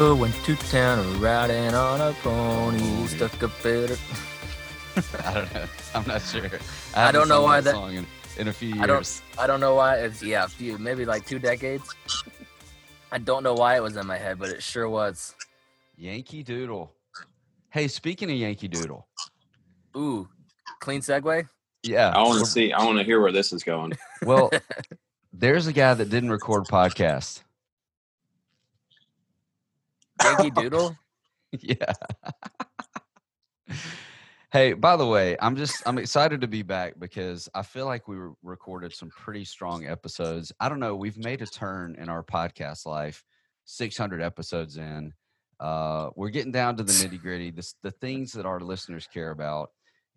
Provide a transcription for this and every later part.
Doodle went to town riding on a pony, stuck a bit. I don't know. I'm not sure. I haven't don't know why that- song in, in a few years. I don't- I don't know why. It's yeah, a few maybe like two decades. I don't know why it was in my head, but it sure was. Yankee Doodle. Hey, speaking of Yankee Doodle, Ooh, clean segue. yeah. I want to see. I want to hear where this is going. Well, there's a guy that didn't record podcast. Yankee Doodle. yeah. hey, by the way, I'm just I'm excited to be back because I feel like we re- recorded some pretty strong episodes. I don't know, we've made a turn in our podcast life. 600 episodes in. Uh, we're getting down to the nitty gritty, the, the things that our listeners care about.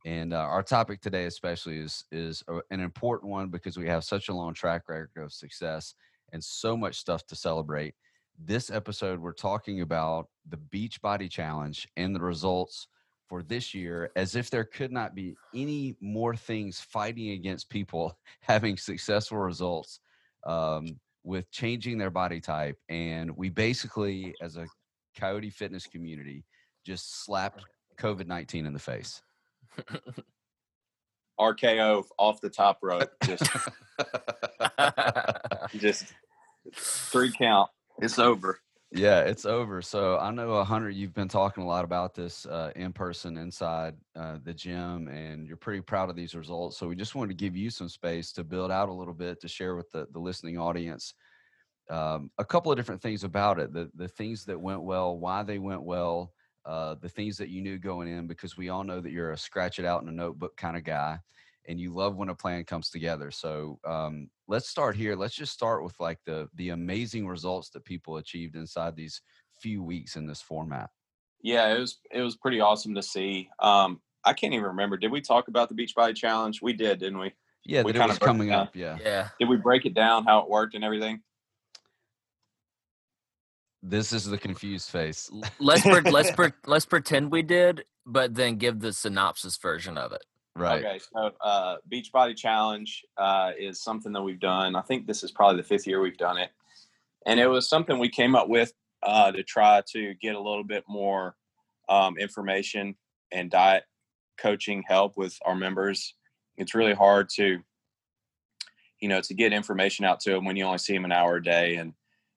And uh, our topic today, especially, is is a, an important one because we have such a long track record of success and so much stuff to celebrate. This episode, we're talking about the Beachbody Challenge and the results for this year, as if there could not be any more things fighting against people having successful results um, with changing their body type. And we basically, as a Coyote Fitness community, just slapped COVID 19 in the face. RKO off the top rope. Just, just three count. It's over. Yeah, it's over. So I know a Hunter, you've been talking a lot about this uh, in person inside uh, the gym, and you're pretty proud of these results. So we just wanted to give you some space to build out a little bit to share with the, the listening audience um, a couple of different things about it, the the things that went well, why they went well, uh, the things that you knew going in, because we all know that you're a scratch it out in a notebook kind of guy, and you love when a plan comes together. So um, let's start here. Let's just start with like the the amazing results that people achieved inside these few weeks in this format. Yeah, it was it was pretty awesome to see. Um, I can't even remember. Did we talk about the Beachbody Challenge? We did, didn't we? Yeah, We that it kinda was broke coming down. up. Yeah. yeah. Did we break it down how it worked and everything? This is the confused face. Let's pre- let's pre- let's pretend we did, but then give the synopsis version of it. Right. Okay, so uh, Beachbody Challenge uh, is something that we've done. I think this is probably the fifth year we've done it, and it was something we came up with uh, to try to get a little bit more um, information and diet coaching help with our members. It's really hard to, you know, to get information out to them when you only see them an hour a day, and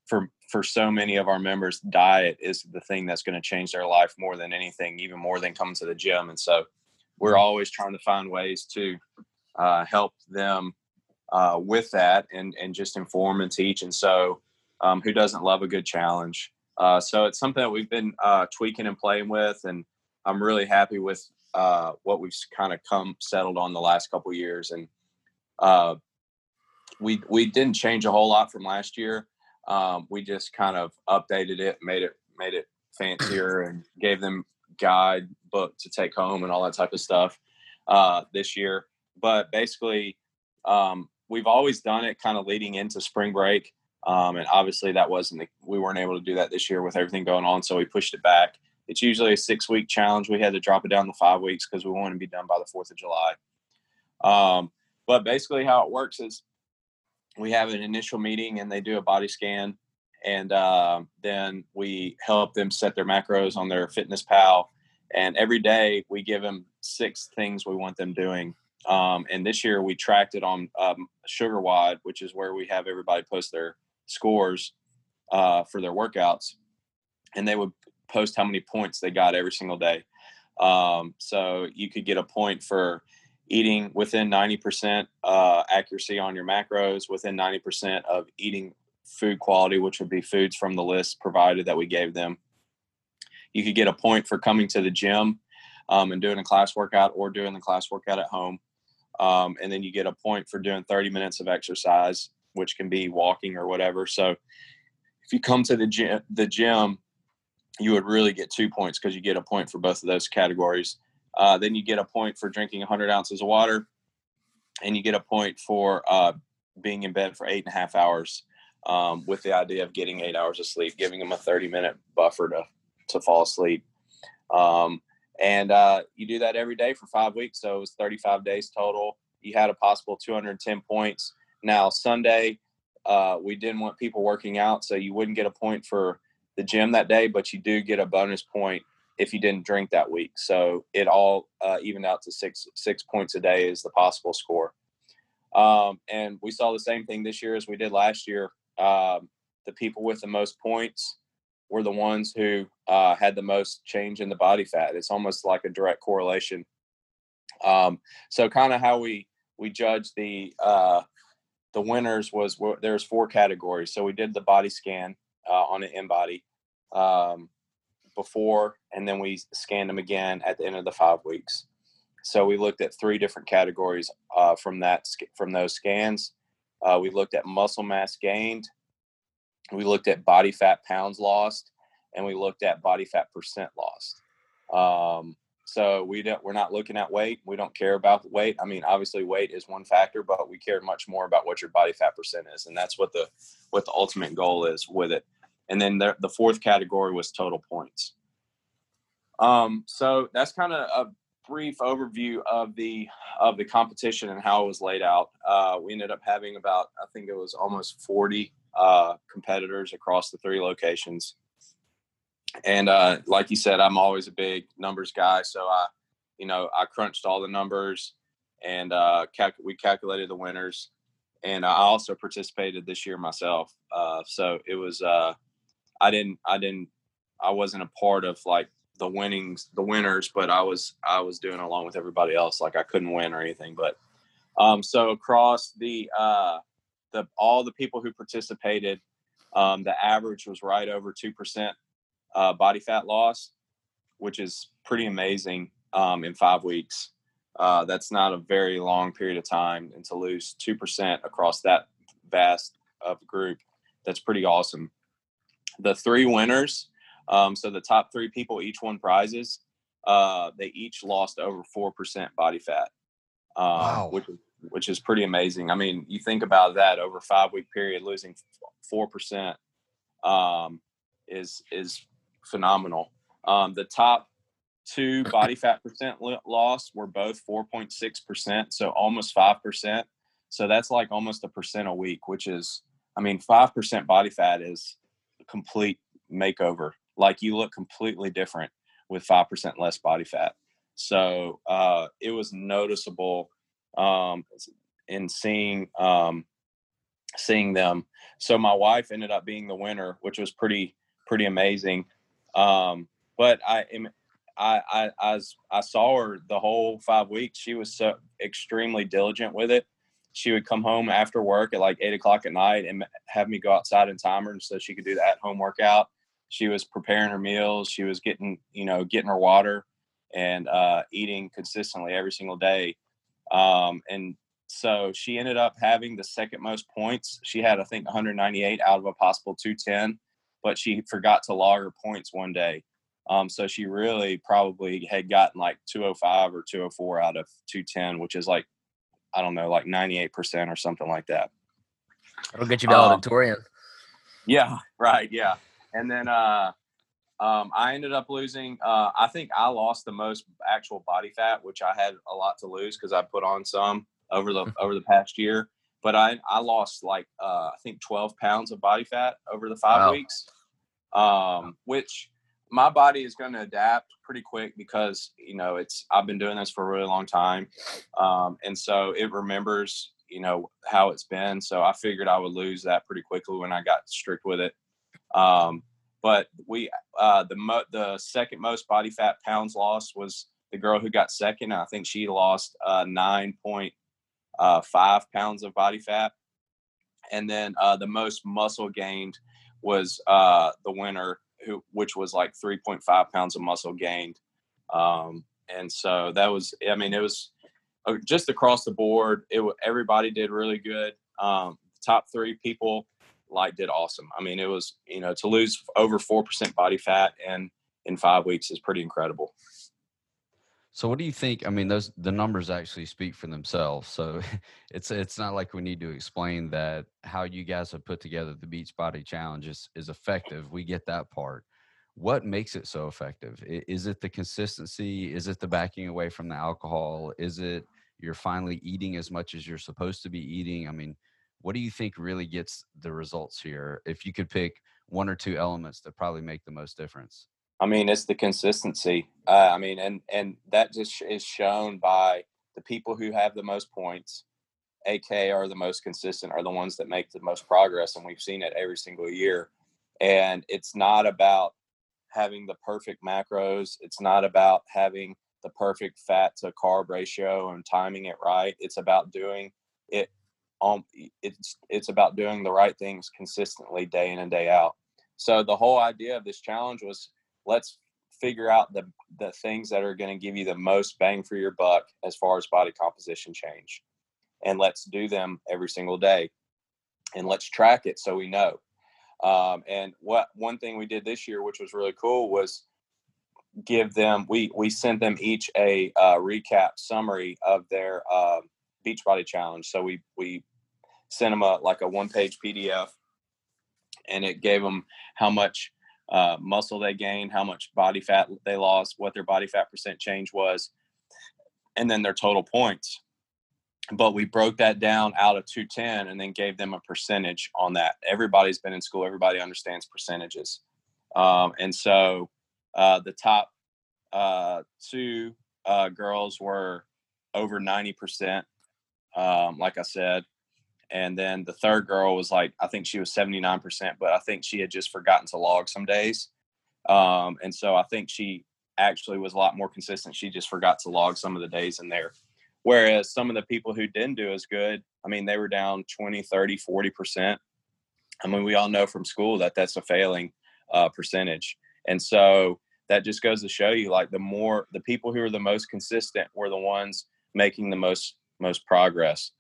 for for so many of our members, diet is the thing that's going to change their life more than anything, even more than coming to the gym, and so we're always trying to find ways to uh, help them uh, with that and and just inform and teach. And so, um, who doesn't love a good challenge? Uh, so it's something that we've been uh, tweaking and playing with, and I'm really happy with uh, what we've kind of come settled on the last couple years. And uh, we we didn't change a whole lot from last year. Um, we just kind of updated it, made it made it fancier, and gave them guide book to take home and all that type of stuff uh, this year. But basically, um, we've always done it kind of leading into spring break. Um, and obviously, that wasn't the, we weren't able to do that this year with everything going on, so we pushed it back. It's usually a six week challenge. We had to drop it down to five weeks because we want to be done by the Fourth of July. Um, but basically, how it works is we have an initial meeting and they do a body scan and uh, then we help them set their macros on their fitness pal and every day we give them six things we want them doing. Um, and this year we tracked it on um, SugarWOD which is where we have everybody post their scores uh, for their workouts and they would post how many points they got every single day. Um, so you could get a point for eating within 90% uh, accuracy on your macros within 90% of eating food quality, which would be foods from the list provided that we gave them. You could get a point for coming to the gym um, and doing a class workout or doing the class workout at home. Um, and then you get a point for doing 30 minutes of exercise, which can be walking or whatever. So if you come to the gym, the gym, you would really get two points because you get a point for both of those categories. Uh, then you get a point for drinking 100 ounces of water, and you get a point for uh, being in bed for eight and a half hours um, with the idea of getting eight hours of sleep, giving them a 30 minute buffer to, to fall asleep. Um, and uh, you do that every day for five weeks. So it was 35 days total. You had a possible 210 points. Now, Sunday, uh, we didn't want people working out, so you wouldn't get a point for the gym that day, but you do get a bonus point if you didn't drink that week. So it all uh, evened out to six six points a day is the possible score. Um, and we saw the same thing this year as we did last year. Um, the people with the most points were the ones who uh, had the most change in the body fat. It's almost like a direct correlation. Um, so kind of how we we judge the uh, the winners was there's four categories. So we did the body scan uh, on an InBody um, before, and then we scanned them again at the end of the five weeks. So we looked at three different categories uh, from that from those scans. Uh, we looked at muscle mass gained, we looked at body fat pounds lost, and we looked at body fat percent lost. Um, so we don't we're not looking at weight. We don't care about weight. I mean, obviously weight is one factor, but we care much more about what your body fat percent is, and that's what the what the ultimate goal is with it. And then the, the fourth category was total points. Um, so that's kind of a brief overview of the of the competition and how it was laid out. Uh, we ended up having about I think it was almost 40 uh, competitors across the three locations. And uh, like you said, I'm always a big numbers guy, so I, you know, I crunched all the numbers and uh, cal- we calculated the winners. And I also participated this year myself, uh, so it was. Uh, I didn't. I didn't. I wasn't a part of like the winnings, the winners, but I was I was doing along with everybody else. Like I couldn't win or anything, but um, so across the uh, the all the people who participated, um, the average was right over two percent uh, body fat loss, which is pretty amazing um, in five weeks. Uh, that's not a very long period of time, and to lose two percent across that vast of group, that's pretty awesome. The three winners um, so the top three people each won prizes. Uh, they each lost over four percent body fat, um, wow. which which is pretty amazing. I mean, you think about that over five week period, losing four percent um, is is phenomenal. Um, the top two body fat percent loss were both 4.6%, so almost 5%. So that's like almost a percent a week, which is, I mean, 5% body fat is a complete makeover like you look completely different with 5% less body fat. So uh, it was noticeable um, in seeing um, seeing them. So my wife ended up being the winner, which was pretty pretty amazing. Um, but I am I, I I saw her the whole five weeks. She was so extremely diligent with it. She would come home after work at like eight o'clock at night and have me go outside and timer so she could do that home workout she was preparing her meals she was getting you know getting her water and uh, eating consistently every single day. Um, and so she ended up having the second most points. She had i think 198 out of a possible 210 but she forgot to log her points one day. Um, so she really probably had gotten like 205 or 204 out of 210 which is like i don't know like 98% or something like that. That'll get you valedictorian. Um, yeah right yeah and then uh, um, I ended up losing. Uh, I think I lost the most actual body fat, which I had a lot to lose because I put on some over the over the past year. But I I lost like uh, I think 12 pounds of body fat over the five wow. weeks, um, which my body is going to adapt pretty quick because you know it's I've been doing this for a really long time, um, and so it remembers you know how it's been. So I figured I would lose that pretty quickly when I got strict with it. Um, but we uh, the mo- the second most body fat pounds lost was the girl who got second. I think she lost uh, nine point uh, five of body fat, and then uh, the most muscle gained was the winner, who which was like three point five pounds of muscle gained. Um, and so that was, I mean, it was just across the board. It everybody did really good. Um, top three people like did awesome. I mean, it was you know to lose over four percent body fat and in five weeks is pretty incredible. So what do you think? I mean, those the numbers actually speak for themselves. So it's it's not like we need to explain that how you guys have put together the Beachbody Challenge is, is effective. We get that part. What makes it so effective? Is it the consistency? Is it the backing away from the alcohol? Is it you're finally eating as much as you're supposed to be eating? I mean, what do you think really gets the results here? If you could pick one or two elements that probably make the most difference? I mean, it's the consistency. Uh, I mean, and and that just is shown by the people who have the most points, AK are the most consistent, are the ones that make the most progress, and we've seen it every single year. And it's not about having the perfect macros. It's not about having the perfect fat to carb ratio and timing it right. It's about doing it on. It's it's about doing the right things consistently, day in and day out. So the whole idea of this challenge was let's figure out the the things that are going to give you the most bang for your buck as far as body composition change and let's do them every single day and let's track it so we know um, and what one thing we did this year which was really cool was give them we we sent them each a uh, recap summary of their uh, beachbody challenge so we we sent them a like a one page pdf and it gave them how much uh, muscle they gained, how much body fat they lost, what their body fat percent change was, and then their total points. But we broke that down out of 210 and then gave them a percentage on that. Everybody's been in school, everybody understands percentages. Um, and so uh, the top uh, two uh, girls were over 90%, um, like I said. And then the third girl was like i think she was 79% but i think she had just forgotten to log some days. Um, and so i think she actually was a lot more consistent. She just forgot to log some of the days in there. Whereas some of the people who didn't do as good i mean they were down 20 30 40% i mean we all know from school that that's a failing uh, percentage. And so that just goes to show you like the more the people who are the most consistent were the ones making the most most progress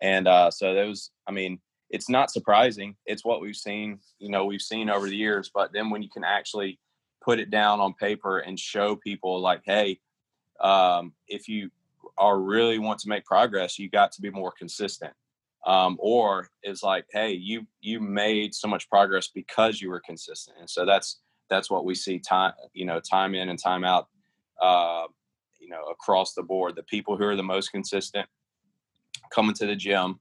and uh, so those, I mean, it's not surprising. It's what we've seen, you know, we've seen over the years. But then when you can actually put it down on paper and show people, like, hey, um, if you are really want to make progress, you got to be more consistent. Um, or it's like, hey, you you made so much progress because you were consistent. And so that's that's what we see time, you know, time in and time out, uh, you know, across the board. The people who are the most consistent coming to the gym.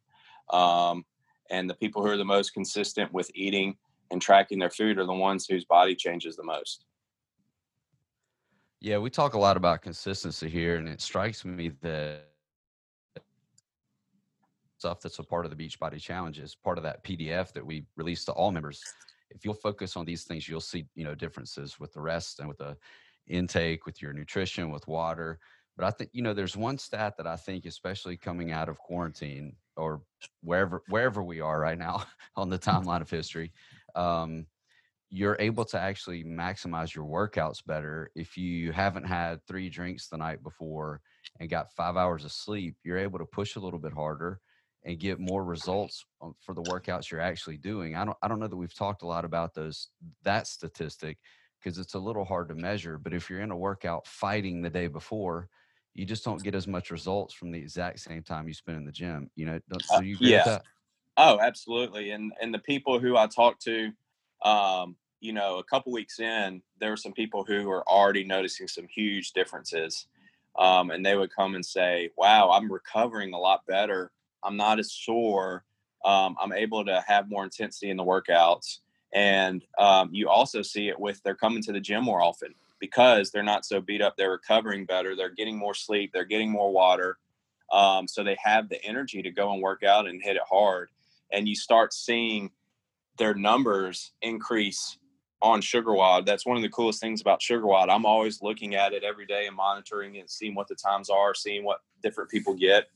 Um, and the people who are the most consistent with eating and tracking their food are the ones whose body changes the most. Yeah, we talk a lot about consistency here, and it strikes me that stuff that's a part of the Beachbody Challenge is part of that PDF that we release to all members. If you'll focus on these things, you'll see you know differences with the rest and with the intake, with your nutrition, with water. But I think you know there's one stat that I think, especially coming out of quarantine or wherever wherever we are right now on the timeline of history, um, you're able to actually maximize your workouts better if you haven't had three drinks the night before and got five hours of sleep. You're able to push a little bit harder and get more results for the workouts you're actually doing. I don't I don't know that we've talked a lot about those that statistic because it's a little hard to measure. But if you're in a workout fighting the day before, you just don't get as much results from the exact same time you spend in the gym. You know, so uh, you agree uh, yeah. Oh, absolutely. And and the people who I talked to, um, you know, a couple weeks in, there were some people who were already noticing some huge differences. Um, and they would come and say, "Wow, I'm recovering a lot better. I'm not as sore. Um, I'm able to have more intensity in the workouts." And um, you also see it with they're coming to the gym more often because they're not so beat up. They're recovering better. They're getting more sleep. They're getting more water. Um, so they have the energy to go and work out and hit it hard. And you start seeing their numbers increase on SugarWOD. That's one of the coolest things about SugarWOD. I'm always looking at it every day and monitoring it, seeing what the times are, seeing what different people get.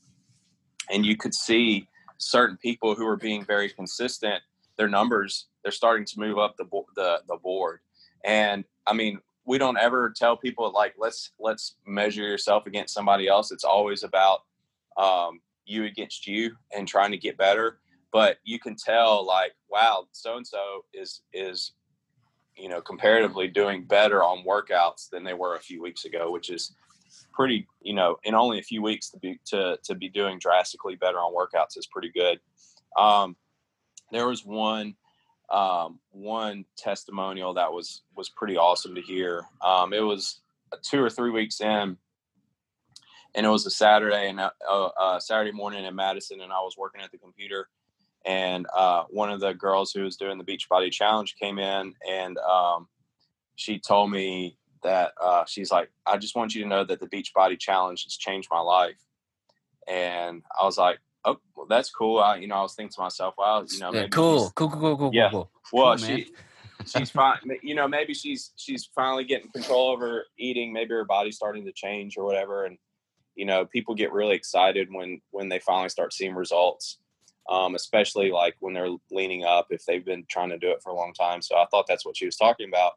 And you could see certain people who are being very consistent, their numbers, they're starting to move up the, the, the board. And I mean, we don't ever tell people like let's let's measure yourself against somebody else. It's always about um, you against you and trying to get better. But you can tell like wow so and so is is you know comparatively doing better on workouts than they were a few weeks ago which is pretty you know in only a few weeks to be to to be doing drastically better on workouts is pretty good. Um, there was one um, one testimonial that was was pretty awesome to hear. Um, it was two or three weeks in, and it was a Saturday and a uh, Saturday morning in Madison, and I was working at the computer, and uh, one of the girls who was doing the Beachbody Challenge came in, and um, she told me that uh, she's like, "I just want you to know that the Beachbody Challenge has changed my life." And I was like, "Oh, well, that's cool." I, you know, I was thinking to myself, "Well, you know, Yeah, cool, cool, cool, cool, cool, Yeah. cool. Well, Cool, she she's fine. You know, maybe she's she's finally getting control over eating. Maybe her body's starting to change or whatever. And you know, people get really excited when when they finally start seeing results, um, especially like when they're leaning up if they've been trying to do it for a long time. So I thought that's what she was talking about.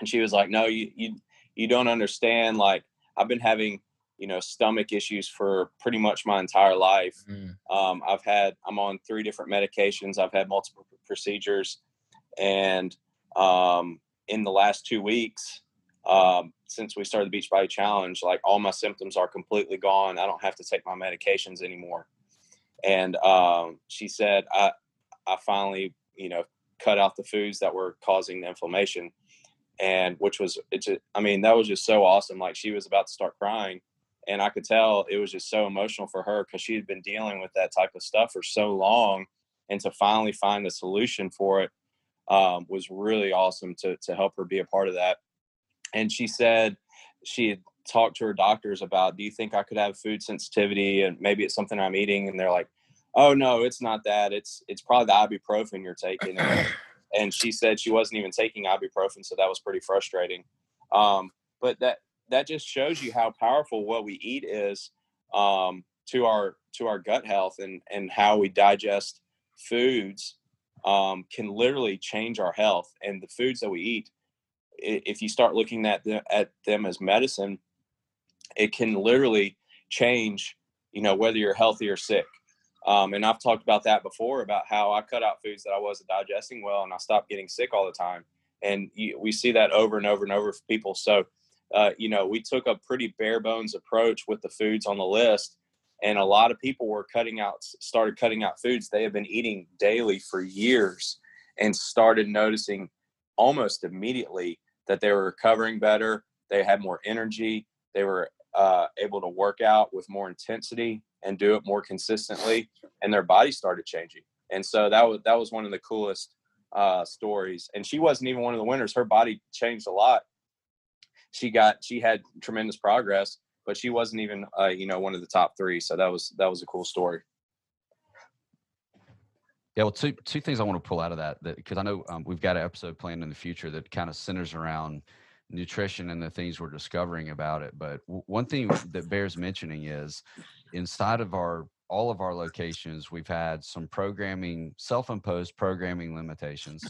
And she was like, "No, you you you don't understand. Like I've been having." You know, stomach issues for pretty much my entire life. Mm. Um, I've had, I'm on three different medications. I've had multiple procedures. And um, in the last two weeks, um, since we started the Beach Beachbody Challenge, like all my symptoms are completely gone. I don't have to take my medications anymore. And um, she said, I, I finally, you know, cut out the foods that were causing the inflammation. And which was, it's, a, I mean, that was just so awesome. Like she was about to start crying and I could tell it was just so emotional for her because she had been dealing with that type of stuff for so long, and to finally find a solution for it um, was really awesome to to help her be a part of that. And she said she had talked to her doctors about, do you think I could have food sensitivity and maybe it's something I'm eating? And they're like, oh no, it's not that. It's it's probably the ibuprofen you're taking. And, and she said she wasn't even taking ibuprofen, so that was pretty frustrating. Um, but that that just shows you how powerful what we eat is um, to our to our gut health and and how we digest foods um, can literally change our health. And the foods that we eat if you start looking at them, at them as medicine it can literally change you know whether you're healthy or sick. Um, and i've talked about that before about how i cut out foods that i wasn't digesting well and i stopped getting sick all the time. And you, we see that over and over and over for people. So uh, you know we took a pretty bare bones approach with the foods on the list and a lot of people were cutting out started cutting out foods they have been eating daily for years and started noticing almost immediately that they were recovering better they had more energy they were uh, able to work out with more intensity and do it more consistently and their body started changing. And so that was that was one of the coolest uh, stories. And she wasn't even one of the winners. Her body changed a lot she got she had tremendous progress but she wasn't even uh, you know one of the top three so that was that was a cool story Yeah, well, two two things I want to pull out of that that because I know um, we've got an episode planned in the future that kind of centers around nutrition and the things we're discovering about it. But w- one thing that bears mentioning is inside of our all of our locations, we've had some programming, self-imposed programming limitations.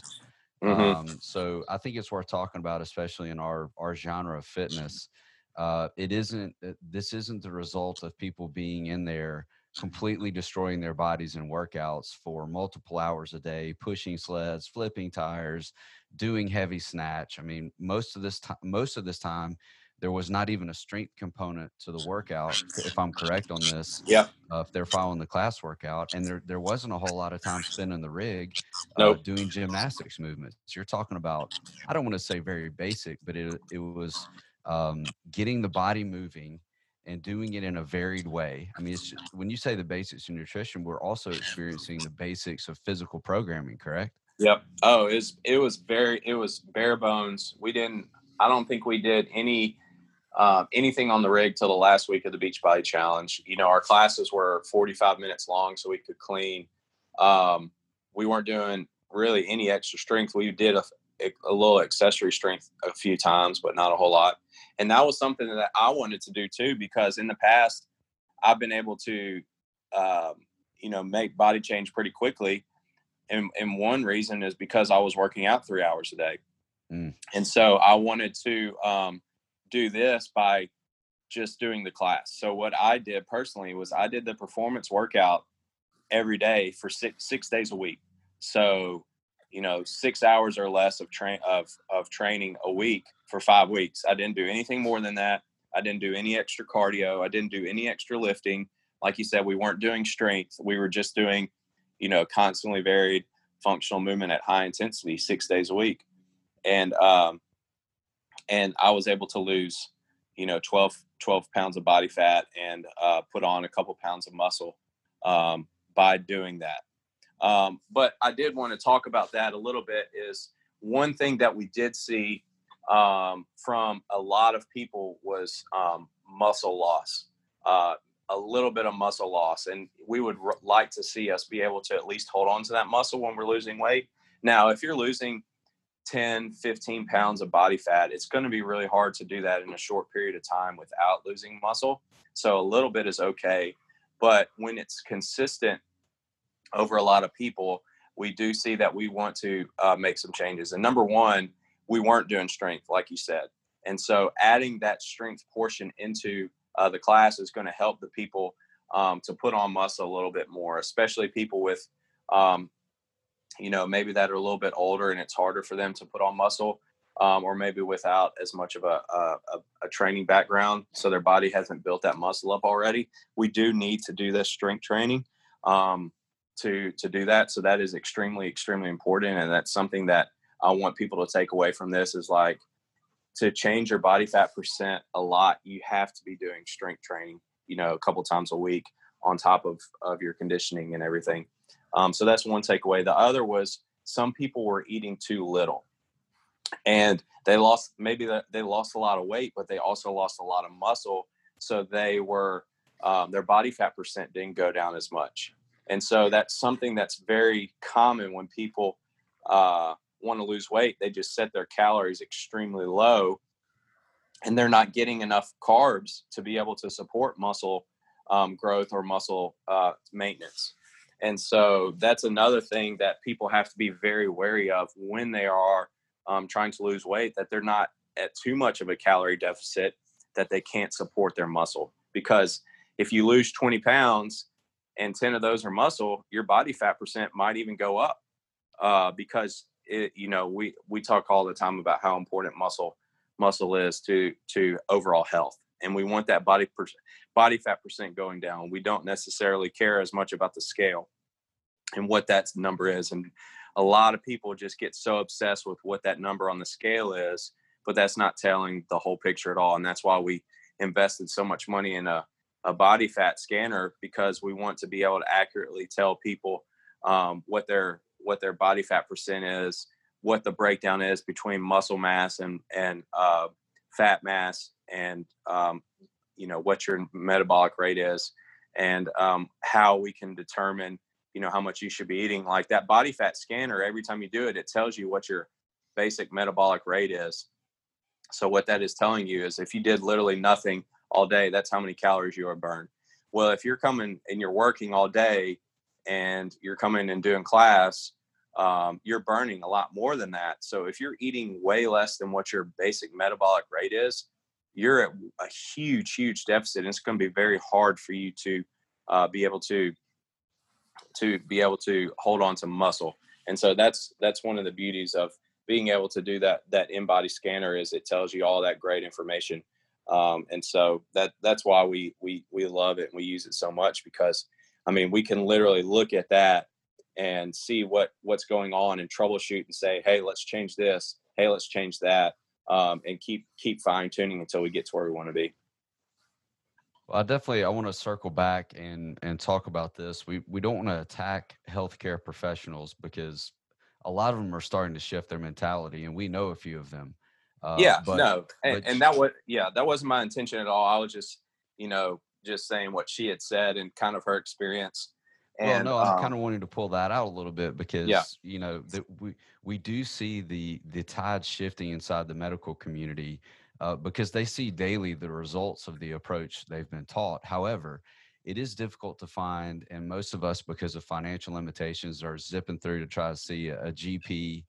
Mhm. Um, so I think it's worth talking about, especially in our our genre of fitness. Uh, it isn't. uh, This isn't the result of people being in there completely destroying their bodies in workouts for multiple hours a day, pushing sleds, flipping tires, doing heavy snatch. I mean, most of this time, most of this time, there was not even a strength component to the workout. If I'm correct on this, Yep. uh, if they're following the class workout, and there there wasn't a whole lot of time spent in the rig uh, Nope. doing gymnastics movements. You're talking about, I don't want to say very basic, but it it was um, getting the body moving and doing it in a varied way. I mean, it's just, when you say the basics of nutrition, we're also experiencing the basics of physical programming, correct? Yep. Oh, it was it was very it was bare bones. We didn't. I don't think we did any uh, anything on the rig till the last week of the Beachbody Challenge. You know, our classes were 45 minutes long, so we could clean. Um, we weren't doing really any extra strength. We did a, a little accessory strength a few times, but not a whole lot. And that was something that I wanted to do too, because in the past, I've been able to, um, you know, make body change pretty quickly. And, and one reason is because I was working out three hours a day. Mm. And so I wanted to um, do this by just doing the class. So what I did personally was I did the performance workout every day for six six days a week. So you know six hours or less of train of of training a week for five weeks. I didn't do anything more than that. I didn't do any extra cardio. I didn't do any extra lifting. Like you said, we weren't doing strength. We were just doing, you know, constantly varied functional movement at high intensity six days a week. And um and I was able to lose, you know, 12, 12 pounds of body fat and uh, put on a couple pounds of muscle um, by doing that. Um, but I did want to talk about that a little bit. Is one thing that we did see um, from a lot of people was um, muscle loss, uh, a little bit of muscle loss, and we would r- like to see us be able to at least hold on to that muscle when we're losing weight. Now, if you're losing 10, 15 pounds of body fat, it's going to be really hard to do that in a short period of time without losing muscle. So a little bit is okay. But when it's consistent over a lot of people, we do see that we want to uh, make some changes. And number one, we weren't doing strength, like you said. And so adding that strength portion into uh, the class is going to help the people um, to put on muscle a little bit more, especially people with, um, you know, maybe that are a little bit older and it's harder for them to put on muscle. Um, or maybe without as much of a, a, a, training background, so their body hasn't built that muscle up already. We do need to do this strength training um, to to do that. So that is extremely extremely important, and that's something that I want people to take away from this is like to change your body fat percent a lot. You have to be doing strength training, you know, a couple times a week on top of of your conditioning and everything. Um, so that's one takeaway. The other was some people were eating too little. And they lost maybe they lost a lot of weight but they also lost a lot of muscle. So they were um, their body fat percent didn't go down as much. And so that's something that's very common when people uh, want to lose weight. They just set their calories extremely low and they're not getting enough carbs to be able to support muscle um, growth or muscle uh, maintenance and so that's another thing that people have to be very wary of when they are um, trying to lose weight that they're not at too much of a calorie deficit that they can't support their muscle. Because if you lose 20 pounds and 10 of those are muscle your body fat percent might even go up uh, because it, you know we we talk all the time about how important muscle muscle is to to overall health and we want that body per, body fat percent going down we don't necessarily care as much about the scale and what that number is and a lot of people just get so obsessed with what that number on the scale is, but that's not telling the whole picture at all. And that's why we invested so much money in a, a body fat scanner because we want to be able to accurately tell people um, what their what their body fat percent is, what the breakdown is between muscle mass and and uh, fat mass, and um, you know what your metabolic rate is, and um, how we can determine you know how much you should be eating. Like that body fat scanner every time you do it it tells you what your basic metabolic rate is. So what that is telling you is if you did literally nothing all day that's how many calories you are burned well if you're coming and you're working all day and you're coming and doing class um, you're burning a lot more than that. So if you're eating way less than what your basic metabolic rate is you're at a huge huge deficit and it's going to be very hard for you to uh, be able to to be able to hold on to muscle. And so that's that's one of the beauties of being able to do that that InBody scanner is it tells you all that great information. Um, and so that that's why we we we love it and we use it so much because I mean we can literally look at that and see what what's going on and troubleshoot and say hey let's change this hey let's change that um, and keep keep fine tuning until we get to where we want to be. Well, I definitely I want to circle back and and talk about this. We we don't want to attack healthcare professionals because a lot of them are starting to shift their mentality, and we know a few of them. Uh, yeah, but, no, and, but, and that was yeah, that wasn't my intention at all. I was just you know just saying what she had said and kind of her experience. And, well, no, I'm um, kind of wanting to pull that out a little bit because yeah. you know that we we do see the the tide shifting inside the medical community uh, because they see daily the results of the approach they've been taught. However, it is difficult to find, and most of us, because of financial limitations, are zipping through to try to see a, a GP,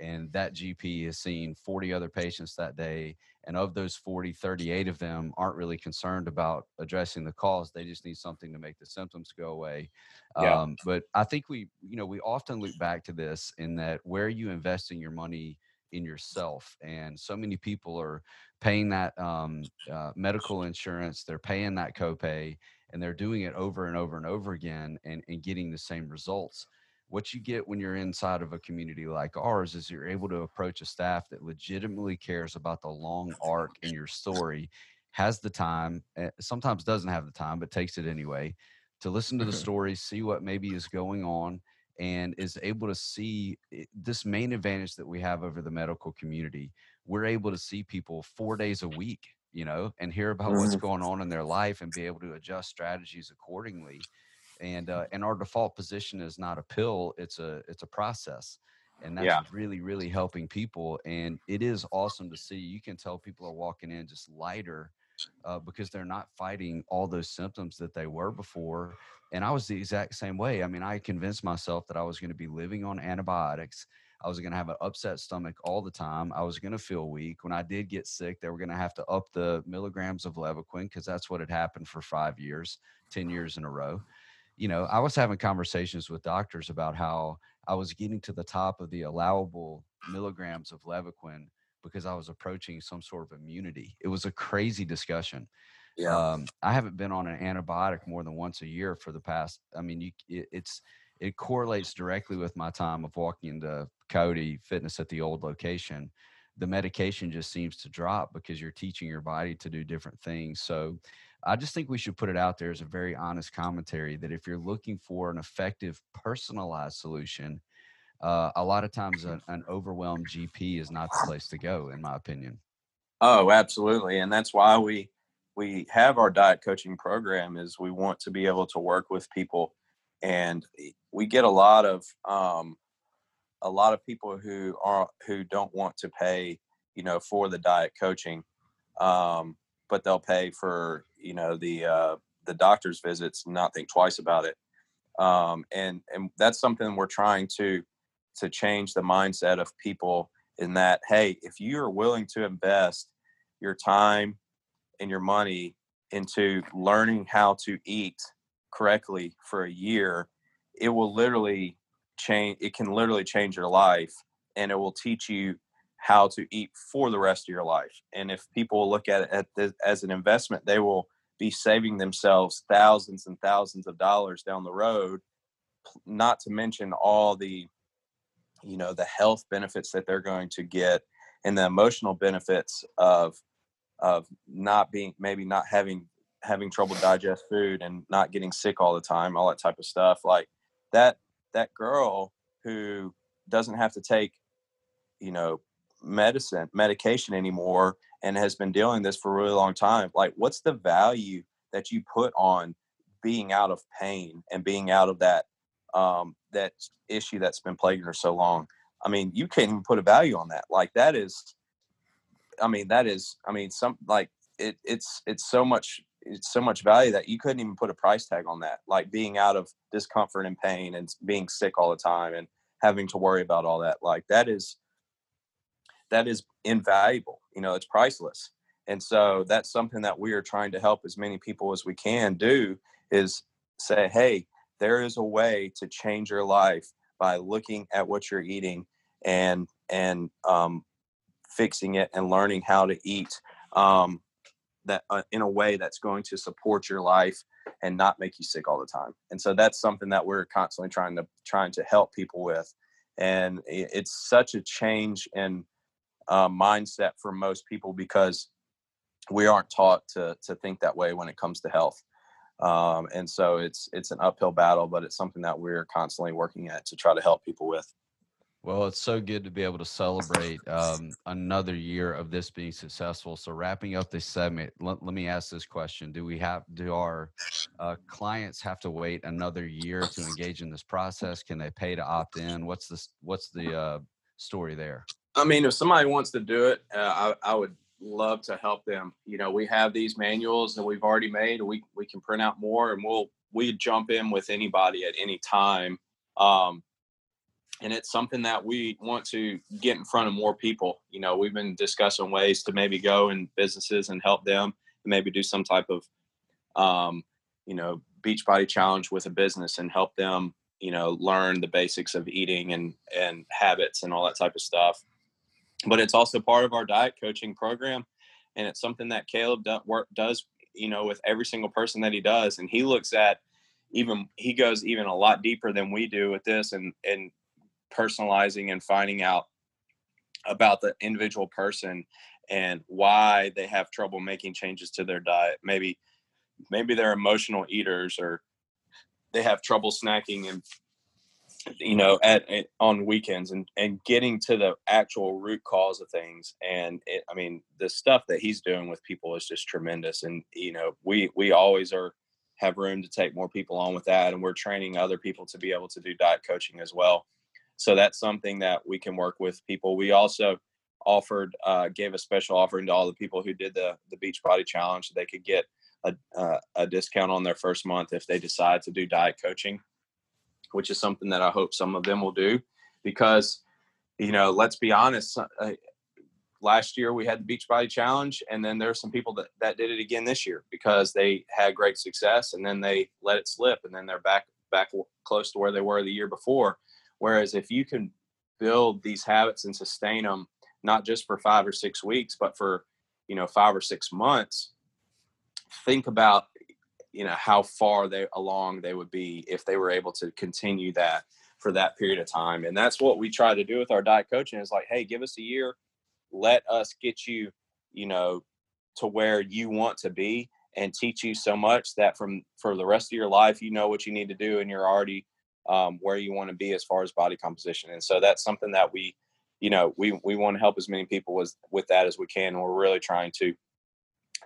and that GP has seen 40 other patients that day. And of those 40, 38 of them aren't really concerned about addressing the cause. They just need something to make the symptoms go away. Yeah. Um, but I think we, you know, we often look back to this in that where are you investing your money in yourself? And so many people are paying that um, uh, medical insurance, they're paying that copay, and they're doing it over and over and over again and, and getting the same results. What you get when you're inside of a community like ours is you're able to approach a staff that legitimately cares about the long arc in your story, has the time, eh, sometimes doesn't have the time, but takes it anyway, to listen to the mm-hmm. see what maybe is going on, and is able to see this main advantage that we have over the medical community. We're able to see people four days a week, you know, and hear about mm-hmm. what's going on in their life and be able to adjust strategies accordingly. And uh, and our default position is not a pill; it's a it's a process and that's yeah. really really helping people and it is awesome to see you can tell people are walking in just lighter uh, because they're not fighting all those symptoms that they were before and i was the exact same way i mean i convinced myself that i was going to be living on antibiotics i was going to have an upset stomach all the time i was going to feel weak when i did get sick they were going to have to up the milligrams of levaquin because that's what had happened for five years 10 years in a row you know i was having conversations with doctors about how I was getting to the top of the allowable milligrams of Levaquin because I was approaching some sort of immunity. It was a crazy discussion. Yeah. Um, I haven't been on an antibiotic more than once a year for the past. I mean, you, it, it's it correlates directly with my time of walking into Cody Fitness at the old location. The medication just seems to drop because you're teaching your body to do different things. So, I just think we should put it out there as a very honest commentary that if you're looking for an effective, personalized solution, uh, a lot of times an, an overwhelmed GP is not the place to go, in my opinion. Oh, absolutely, and that's why we we have our diet coaching program. Is we want to be able to work with people, and we get a lot of um, a lot of people who are who don't want to pay, you know, for the diet coaching. Um, but they'll pay for you know the uh, the doctor's visits not think twice about it. Um, and and that's something we're trying to to change the mindset of people in that hey if you are willing to invest your time and your money into learning how to eat correctly for a year it will literally change it can literally change your life and it will teach you how to eat for the rest of your life. And if people look at it at as an investment, they will be saving themselves thousands and thousands of dollars down the road. Not to mention all the, you know, the health benefits that they're going to get and the emotional benefits of of not being maybe not having having trouble digest food and not getting sick all the time all that type of stuff like that that girl who doesn't have to take you know medicine medication anymore and has been dealing this for a really long time like what's the value that you put on being out of pain and being out of that um that issue that's been plaguing her so long? I mean you can't even put a value on that like that is i mean that is i mean some like it it's it's so much it's so much value that you couldn't even put a price tag on that like being out of discomfort and pain and being sick all the time and having to worry about all that like that is that is invaluable. You know, it's priceless. And so that's something that we are trying to help as many people as we can do is say, hey, there is a way to change your life by looking at what you're eating and and um, fixing it and learning how to eat um, that uh, in a way that's going to support your life and not make you sick all the time. And so that's something that we're constantly trying to trying to help people with. And it's such a change in uh, mindset for most people because we aren't taught to to think that way when it comes to health. Um, and so it's it's an uphill battle, but it's something that we're constantly working at to try to help people with. Well, it's so good to be able to celebrate um, another year of this being successful. So, wrapping up this segment, let, let me ask this question: Do we have do our uh, clients have to wait another year to engage in this process? Can they pay to opt in? What's the what's the uh, story there? I mean, if somebody wants to do it, uh, I, I would love to help them. You know, we have these manuals that we've already made. We we can print out more, and we'll we jump in with anybody at any time. Um, and it's something that we want to get in front of more people. You know, we've been discussing ways to maybe go in businesses and help them, and maybe do some type of, um, you know, Beachbody challenge with a business and help them, you know, learn the basics of eating and and habits and all that type of stuff but it's also part of our diet coaching program and it's something that caleb does you know with every single person that he does and he looks at even he goes even a lot deeper than we do with this and and personalizing and finding out about the individual person and why they have trouble making changes to their diet. Maybe maybe they're emotional eaters or they have trouble snacking and you know at, at, on weekends and and getting to the actual root cause of things. And it, i mean the stuff that he's doing with people is just tremendous. And you know we we always are have room to take more people on with that. And we're training other people to be able to do diet coaching as well. So that's something that we can work with people. We also offered uh, gave a special offering to all the people who did the the Beachbody challenge. So they could get a, uh, a discount on their first month if they decide to do diet coaching which is something that I hope some of them will do because, you know, let's be honest. Uh, last year we had the Beachbody Challenge, and then there are some people that, that did it again this year because they had great success, and then they let it slip, and then they're back back close to where they were the year before. Whereas if you can build these habits and sustain them, not just for five or six weeks, but for you know five or six months, think about you know how far they along they would be if they were able to continue that for that period of time and that's what we try to do with our diet coaching is like hey give us a year let us get you you know to where you want to be and teach you so much that from for the rest of your life you know what you need to do and you're already um, where you want to be as far as body composition and so that's something that we you know we we want to help as many people with with that as we can and we're really trying to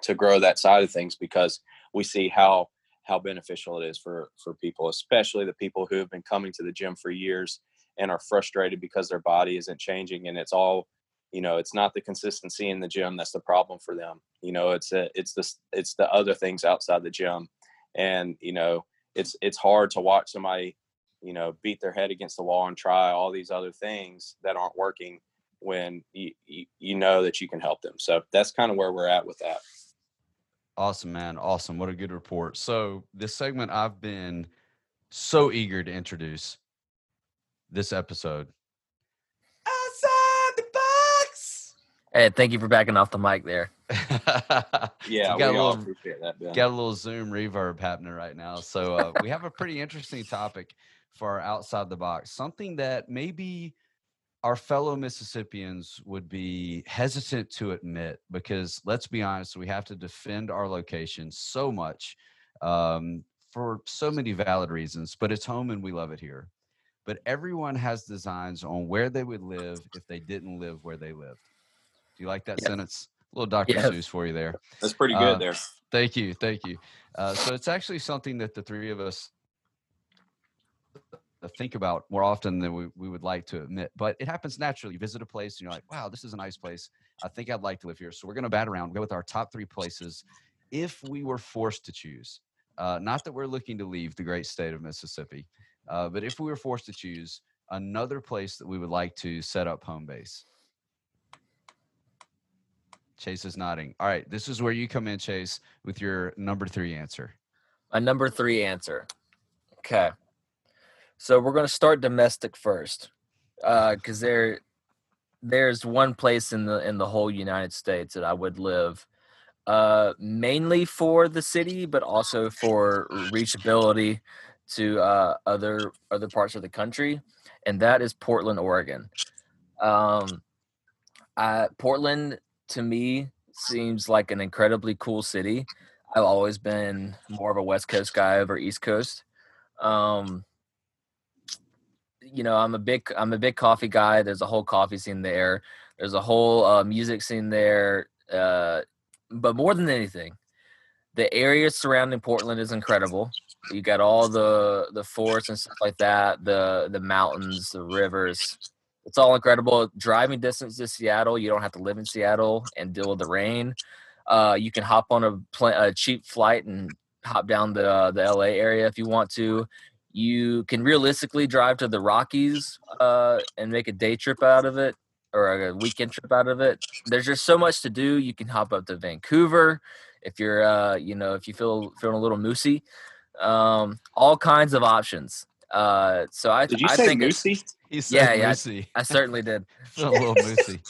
to grow that side of things because we see how how beneficial it is for for people especially the people who have been coming to the gym for years and are frustrated because their body isn't changing and it's all you know it's not the consistency in the gym that's the problem for them. You know it's a, it's the it's the other things outside the gym. And you know it's it's hard to watch somebody you know beat their head against the wall and try all these other things that aren't working when you, you, you know that you can help them. So that's kind of where we're at with that Awesome, man. Awesome. What a good report. So, this segment I've been so eager to introduce this episode. Outside the box. Hey, thank you for backing off the mic there. yeah, got we a all little, appreciate that. Ben. got a little Zoom reverb happening right now. So, uh, we have a pretty interesting topic for our outside the box, something that maybe our fellow Mississippians would be hesitant to admit because let's be honest, we have to defend our location so much um, for so many valid reasons, but it's home and we love it here. But everyone has designs on where they would live if they didn't live where they lived. Do you like that sentence? A little Dr. Yes. Seuss for you there. That's pretty good Uh, there. Thank you. Thank you. Uh, so it's actually something that the three of us think about more often than we, we would like to admit, but it happens naturally. You visit a place and you're like, wow, this is a nice place. I think I'd like to live here. So we're going to bat around, go with our top three places if we were forced to choose. Uh, not that we're looking to leave the great state of Mississippi, uh, but if we were forced to choose another place that we would like to set up home base. Chase is nodding. All right, this is where you come in, Chase, with your number three answer. My number three answer. Okay. So we're going to start domestic first, because there, there's one place in the in the whole United States that I would live, uh, mainly for the city, but also for reachability to uh, other other parts of the country, and that is Portland, Oregon. Um, I, Portland to me seems like an incredibly cool city. I've always been more of a West Coast guy over East Coast. Um, you know, I'm a big I'm a big coffee guy. There's a whole coffee scene there. There's a whole uh, music scene there. Uh, but more than anything, the area surrounding Portland is incredible. You got all the the forests and stuff like that, the the mountains, the rivers. It's all incredible. Driving distance to Seattle, you don't have to live in Seattle and deal with the rain. Uh, you can hop on a, pl- a cheap flight and hop down the uh, the LA area if you want to. You can realistically drive to the Rockies uh, and make a day trip out of it or a weekend trip out of it. There's just so much to do. You can hop up to Vancouver if you're uh, you know if you feel feeling a little moosey. Um, all kinds of options. Uh, so I Did you I say think Moosey? He said Yeah, yeah. Moosey. I certainly did. a little moosey.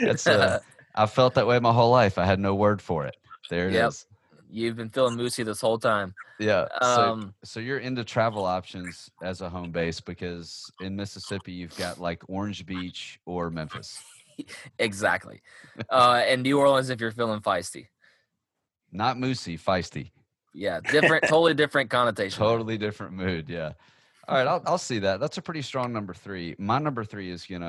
That's uh, I felt that way my whole life. I had no word for it. There it is. You've been feeling moosey this whole time. Yeah. So, Um, so you're into travel options as a home base because in Mississippi you've got like Orange Beach or Memphis. exactly. Uh, and New Orleans if you're feeling feisty. Not moosey, feisty. Yeah, different, totally different connotation. Totally different mood. Yeah. All right, I'll, I'll see that. That's a pretty strong number three. My number three is gonna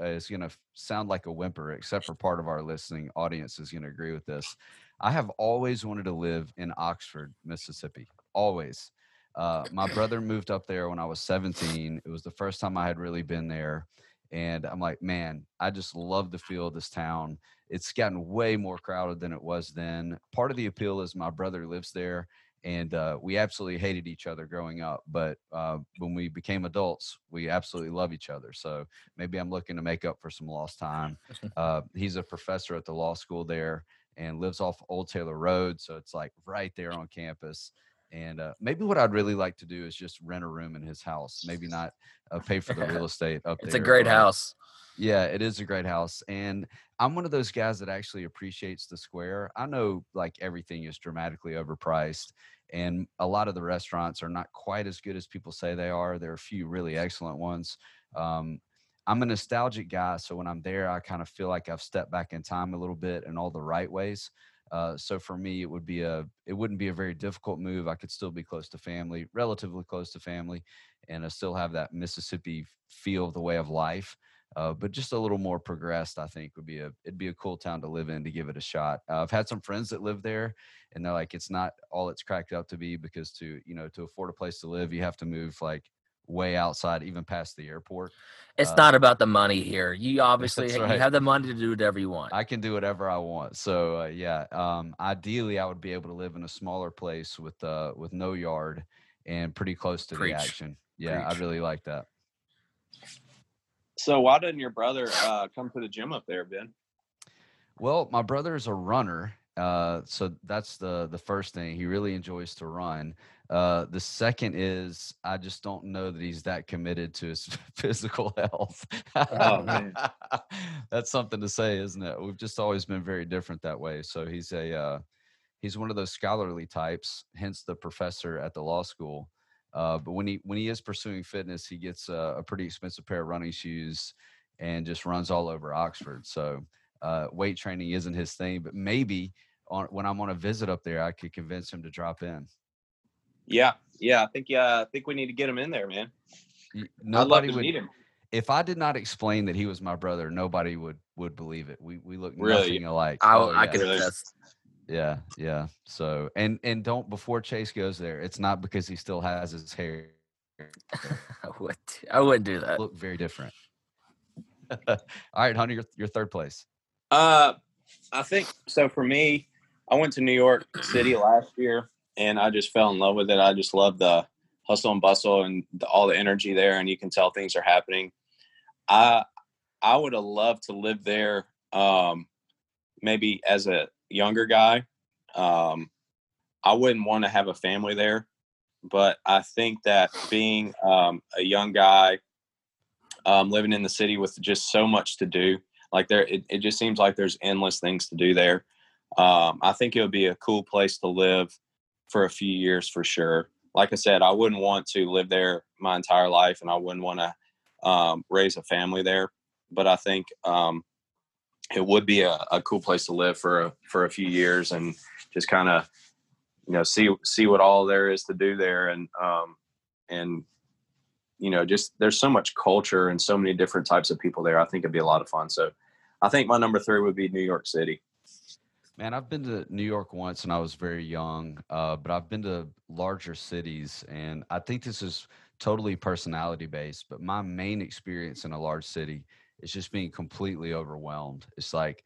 uh is gonna sound like a whimper, except for part of our listening audience is gonna agree with this. I have always wanted to live in Oxford, Mississippi. Always. Uh, my brother moved up there when I was 17. It was the first time I had really been there. And I'm like, man, I just love the feel of this town. It's gotten way more crowded than it was then. Part of the appeal is my brother lives there and uh, we absolutely hated each other growing up. But uh, when we became adults, we absolutely love each other. So maybe I'm looking to make up for some lost time. Uh, he's a professor at the law school there and lives off Old Taylor Road, so it's like right there on campus. And uh, maybe what I'd really like to do is just rent a room in his house. Maybe not uh, pay for the real estate up It's there. a great but- house. yeah, it is a great house. And I'm one of those guys that actually appreciates the square. I know like everything is dramatically overpriced and a lot of the restaurants are not quite as good as people say they are. There are a few really excellent ones. Um, I'm a nostalgic guy, so when I'm there, I kind of feel like I've stepped back in time a little bit in all the right ways. Uh, so for me, it would be a it wouldn't be a very difficult move. I could still be close to family, relatively close to family, and I still have that Mississippi feel of the way of life uh, but just a little more progressed. I think would be a it'd be a cool town to live in to give it a shot. Uh, I've had some friends that live there, and they're like, it's not all it's cracked up to be because to you know to afford a place to live, you have to move like way outside, even past the airport. It's Uh, not about the money here. You obviously That's you have the money to do whatever you want. I can do whatever I want. So uh, yeah, um, ideally, I would be able to live in a smaller place with uh, with no yard and pretty close to Preach. the action. Yeah, Preach. I really like that. So why doesn't your brother uh, come to the gym up there, Ben? Well, my brother is a runner, uh, so that's the the first thing. He really enjoys to run. Uh, the second is I just don't know that he's that committed to his physical health. Oh, man. that's something to say, isn't it? We've just always been very different that way. So he's a uh, he's one of those scholarly types, hence the professor at the law school. Uh, but when he when he is pursuing fitness, he gets a, a pretty expensive pair of running shoes and just runs all over Oxford. So uh, weight training isn't his thing, but maybe on when I'm on a visit up there, I could convince him to drop in. Yeah, yeah. I think yeah, I think we need to get him in there, man. Y- I'd love Nobody to would. meet him. If I did not explain that he was my brother, nobody would would believe it. We we look Really? nothing alike. I, Oh, I yeah. could Really? attest. Yeah, yeah. So and and don't before Chase goes there, it's not because he still has his hair. I would. I wouldn't do that. Look very different. All right, Hunter, your your third place. Uh, I think so. For me, I went to New York City last year, and I just fell in love with it. I just love the hustle and bustle and the, all the energy there, and you can tell things are happening. I I would have loved to live there, um, maybe as a younger guy. Um, I wouldn't want to have a family there, but I think that being um, a young guy, um, living in the city with just so much to do, like there it, it just seems like there's endless things to do there um, i think it would be a cool place to live for a few years for sure. Like i said i wouldn't want to live there my entire life and i wouldn't want to um, raise a family there but i think um, it would be a, a cool place to live for a, for a few years and just kind of you know see see what all there is to do there and um, and you know just there's so much culture and so many different types of people there. I think it'd be a lot of fun. So I think my number three would be New York City. Man, I've been to New York once and I was very young, uh, but I've been to larger cities, and I think this is totally personality based. But my main experience in a large city is just being completely overwhelmed. It's like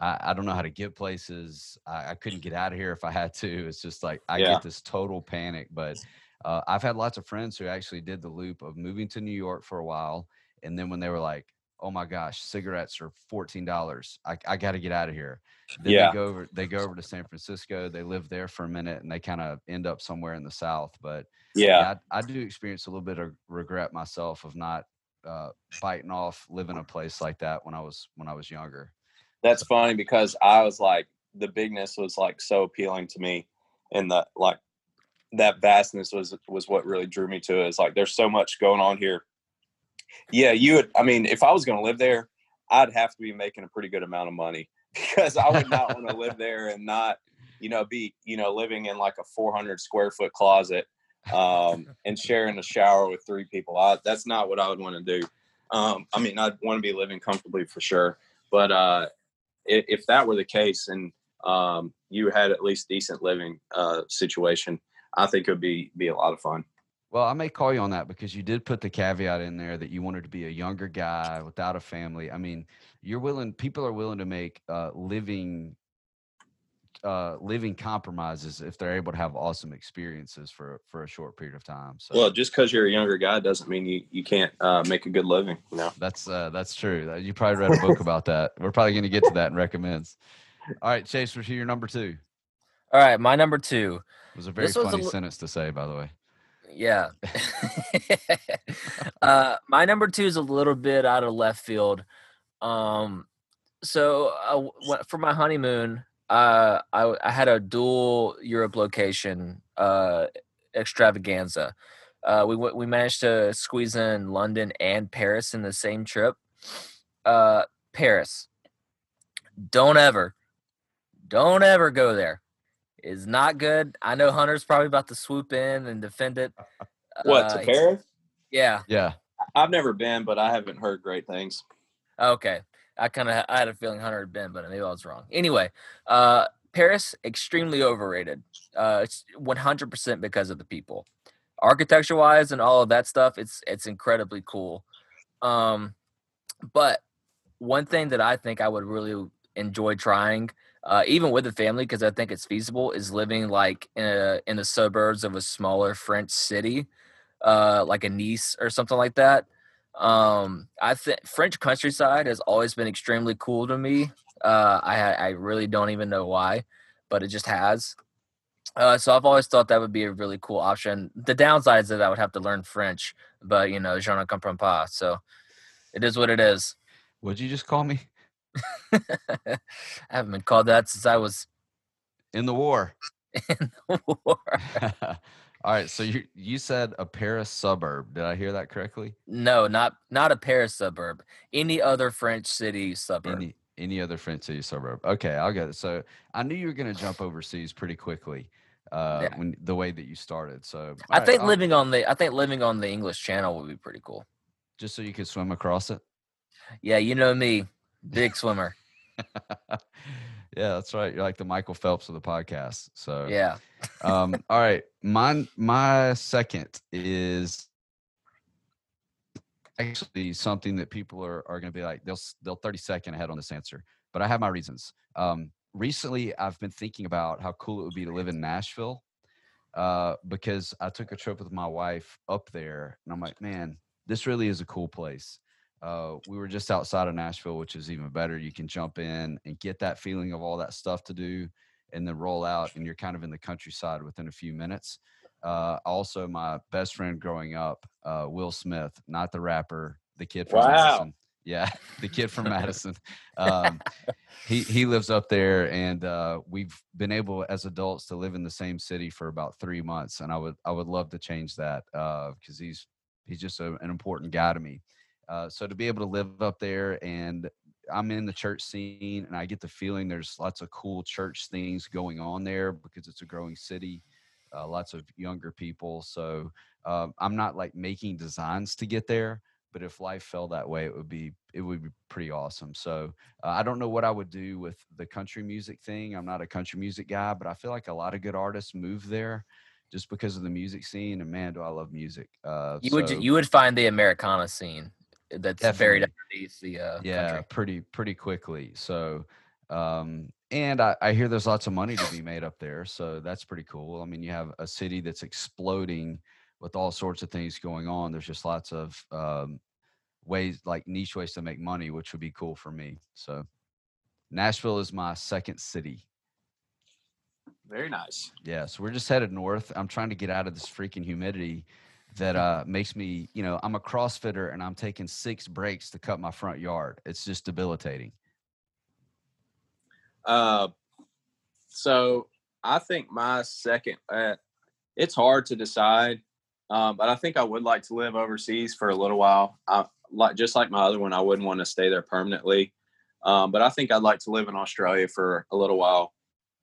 I, I don't know how to get places. I, I couldn't get out of here if I had to. It's just like I Yeah. get this total panic. But uh, I've had lots of friends who actually did the loop of moving to New York for a while, and then when they were like, "Oh my gosh, cigarettes are fourteen dollars. I, I got to get out of here." Then Yeah. they go over they go over to San Francisco. They live there for a minute and they kind of end up somewhere in the South. But Yeah. yeah, I, I do experience a little bit of regret myself of not uh, biting off living a place like that when I was when I was younger. That's funny because I was like, the bigness was like so appealing to me. And the like, that vastness was was what really drew me to it. It's like, there's so much going on here. Yeah. You would, I mean, if I was going to live there, I'd have to be making a pretty good amount of money because I would not want to live there and not, you know, be, you know, living in like a 400 square foot closet um, and sharing a shower with three people. I, that's not what I would want to do. Um, I mean, I'd want to be living comfortably for sure, but uh, if, if that were the case and um, you had at least decent living uh, situation, I think it would be be a lot of fun. Well, I may call you on that because you did put the caveat in there that you wanted to be a younger guy without a family. I mean, you're willing. People are willing to make uh, living uh, living compromises if they're able to have awesome experiences for for a short period of time. So Well, just because you're a younger guy doesn't mean you you can't uh, make a good living. You know. that's uh, that's true. Uh, You probably read a book about that. We're probably going to get to that and recommends. All right, Chase, we're here. Your number two All right, my number two. It was a very This was a funny li- sentence to say, by the way. Yeah. uh, my number two is a little bit out of left field. Um, so uh, for my honeymoon, uh, I, I had a dual Europe location uh, extravaganza. Uh, we we managed to squeeze in London and Paris in the same trip. Uh, Paris, don't ever, don't ever go there. It's not good. I know Hunter's probably about to swoop in and defend it. What Uh, to it's- Paris? Yeah. Yeah, I've never been, but I haven't heard great things. Okay. I kind of I had a feeling Hunter had been, but maybe I was wrong. Anyway, uh, Paris extremely overrated. Uh, it's 100% because of the people, architecture wise, and all of that stuff. It's it's incredibly cool. Um, but one thing that I think I would really enjoy trying, uh, even with the family, because I think it's feasible, is living like in a, in the suburbs of a smaller French city, uh, like a Nice or something like that. Um, I think French countryside has always been extremely cool to me. Uh, I I really don't even know why, but it just has. Uh, so I've always thought that would be a really cool option. The downside is that I would have to learn French, but you know, je ne comprends pas. So it is what it is. what'd you just call me? I haven't been called that since I was In the war. in the war. All right, so you you said a Paris suburb. Did I hear that correctly? No, not not a Paris suburb. Any other French city suburb. Any any other French city suburb? Okay, I'll get it. So I knew you were going to jump overseas pretty quickly. Uh, Yeah. when the way that you started. So I right, think I'll- living on the I think living on the English Channel would be pretty cool. just so you could swim across it. Yeah, you know me, big swimmer. yeah, that's right. You're like the Michael Phelps of the podcast. So Yeah. um, all right. My my second is actually something that people are, are going to be like they'll they'll 30 second ahead on this answer, but I have my reasons. Um, recently, I've been thinking about how cool it would be to live in Nashville uh, because I took a trip with my wife up there, and I'm like, man, this really is a cool place. Uh, we were just outside of Nashville, which is even better. You can jump in and get that feeling of all that stuff to do and then roll out and you're kind of in the countryside within a few minutes. Uh, also, my best friend growing up, uh, Will Smith, not the rapper, the kid from Wow. Madison. Yeah, the kid from Madison. Um, he he lives up there, and uh, we've been able as adults to live in the same city for about three months. And I would I would love to change that because he's he's just a, an important guy to me. Uh, so to be able to live up there and I'm in the church scene and I get the feeling there's lots of cool church things going on there because it's a growing city, uh, lots of younger people. So um, I'm not like making designs to get there, but if life fell that way, it would be it would be pretty awesome. So uh, I don't know what I would do with the country music thing. I'm not a country music guy, but I feel like a lot of good artists move there just because of the music scene. And man, do I love music. Uh, You would you would find the Americana scene that's buried Definitely. underneath the uh, yeah country. pretty pretty quickly so um and I, I hear there's lots of money to be made up there so that's pretty cool i mean you have a city that's exploding with all sorts of things going on there's just lots of um ways like niche ways to make money which would be cool for me so nashville is my second city Very nice. yeah so we're just headed north i'm trying to get out of this freaking humidity that uh makes me you know i'm a crossfitter and i'm taking six breaks to cut my front yard it's just debilitating Uh, so I think my second, uh, it's hard to decide, um, but I think I would like to live overseas for a little while. I, like just like my other one, I wouldn't want to stay there permanently. Um, but I think I'd like to live in Australia for a little while.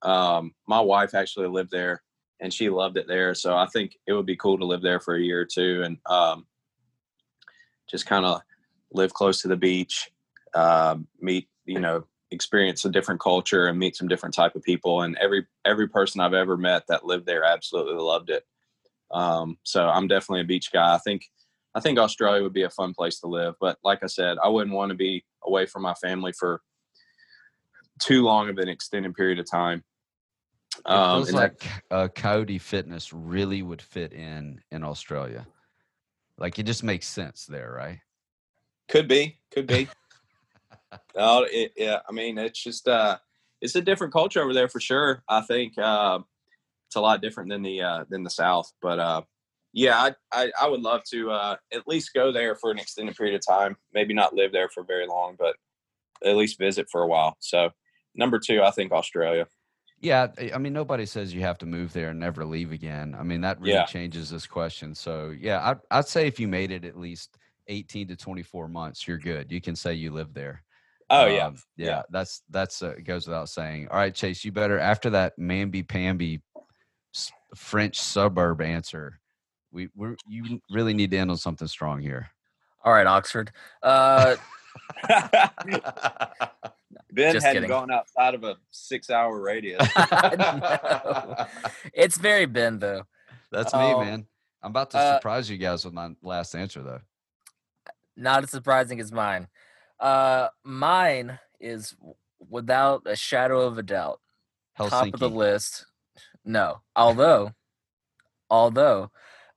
Um, my wife actually lived there, and she loved it there. So I think it would be cool to live there for a year or two and um, just kind of live close to the beach, uh, meet you know experience a different culture and meet some different type of people. And every every person I've ever met that lived there absolutely loved it. Um, so I'm definitely a beach guy. I think I think Australia would be a fun place to live, but like I said, I wouldn't want to be away from my family for too long of an extended period of time. It Um, feels like uh, Coyote Fitness really would fit in in Australia. Like it just makes sense there, right? Could be, could be. no, it, yeah. I mean, it's just uh, it's a different culture over there for sure. I think uh, it's a lot different than the uh, than the South. But uh, yeah, I, I I would love to uh, at least go there for an extended period of time. Maybe not live there for very long, but at least visit for a while. So number two, I think Australia. Yeah, I- I mean nobody says you have to move there and never leave again. I mean that really Yeah. changes this question. So yeah, I'd, I'd say if you made it at least eighteen to twenty four months, you're good. You can say you live there. Oh yeah, Um, yeah, yeah. That's that's uh, goes without saying. All right, Chase, you better after that mamby pamby French suburb answer. We we you really need to end on something strong here. All right, Oxford. Uh, ben Just hadn't kidding. gone outside of a six-hour radius. no. It's very Ben though. That's me, Um, man. I'm about to uh, surprise you guys with my last answer though. Not as surprising as mine. Uh, mine is without a shadow of a doubt top of the list. No, although, although,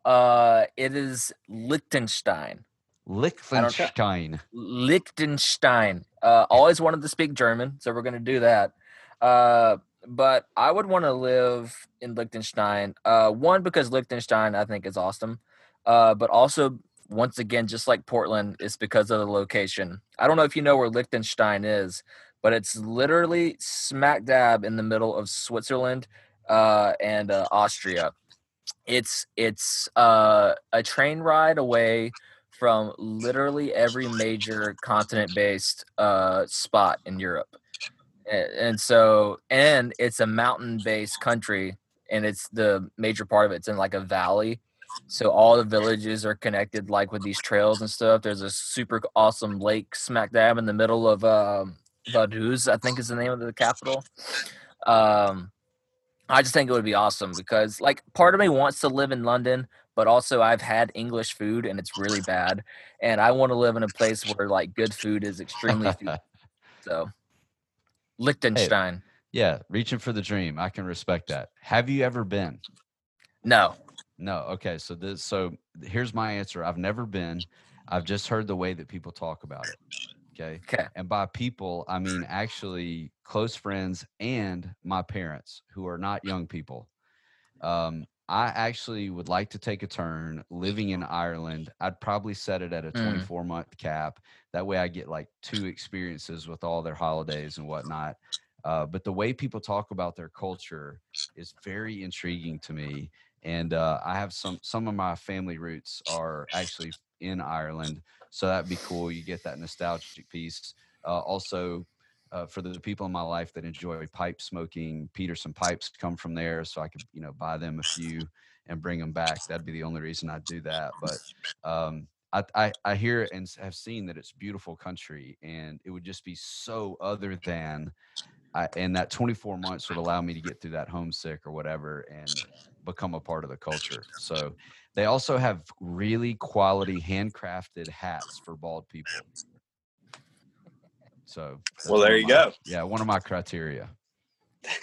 uh, it is Liechtenstein. Liechtenstein. Liechtenstein. Uh, always wanted to speak German, so we're going to do that. Uh, but I would want to live in Liechtenstein. Uh, one because Liechtenstein I think is awesome, uh, but also once again, just like Portland, it's because of the location. I don't know if you know where Liechtenstein is, but it's literally smack dab in the middle of Switzerland uh, and uh, Austria. It's it's uh, a train ride away from literally every major continent-based uh, spot in Europe, and so and it's a mountain-based country, and it's the major part of it's in like a valley. So all the villages are connected, like with these trails and stuff. There's a super awesome lake smack dab in the middle of um, Vaduz, I think is the name of the capital. Um, I just think it would be awesome because, like, part of me wants to live in London, but also I've had English food and it's really bad, and I want to live in a place where like good food is extremely food. So, Liechtenstein. yeah, reaching for the dream. I can respect that. Have you ever been? No. No. Okay. So this. So here's my answer. I've never been. I've just heard the way that people talk about it. Okay. Okay. And by people, I mean actually close friends and my parents who are not young people. Um, I actually would like to take a turn living in Ireland. I'd probably set it at a Mm. 24 month cap. That way I get like two experiences with all their holidays and whatnot. Uh, but the way people talk about their culture is very intriguing to me. And uh, I have some some of my family roots are actually in Ireland, so that'd be cool. You get that nostalgic piece. Uh, also, uh, for the people in my life that enjoy pipe smoking, Peterson pipes come from there, so I could you know buy them a few and bring them back. That'd be the only reason I'd do that. But um, I, I I hear and have seen that it's beautiful country, and it would just be so other than. I, and that 24 months would allow me to get through that homesick or whatever and become a part of the culture. So they also have really quality handcrafted hats for bald people. So Well, there you my- go. Yeah, one of my criteria.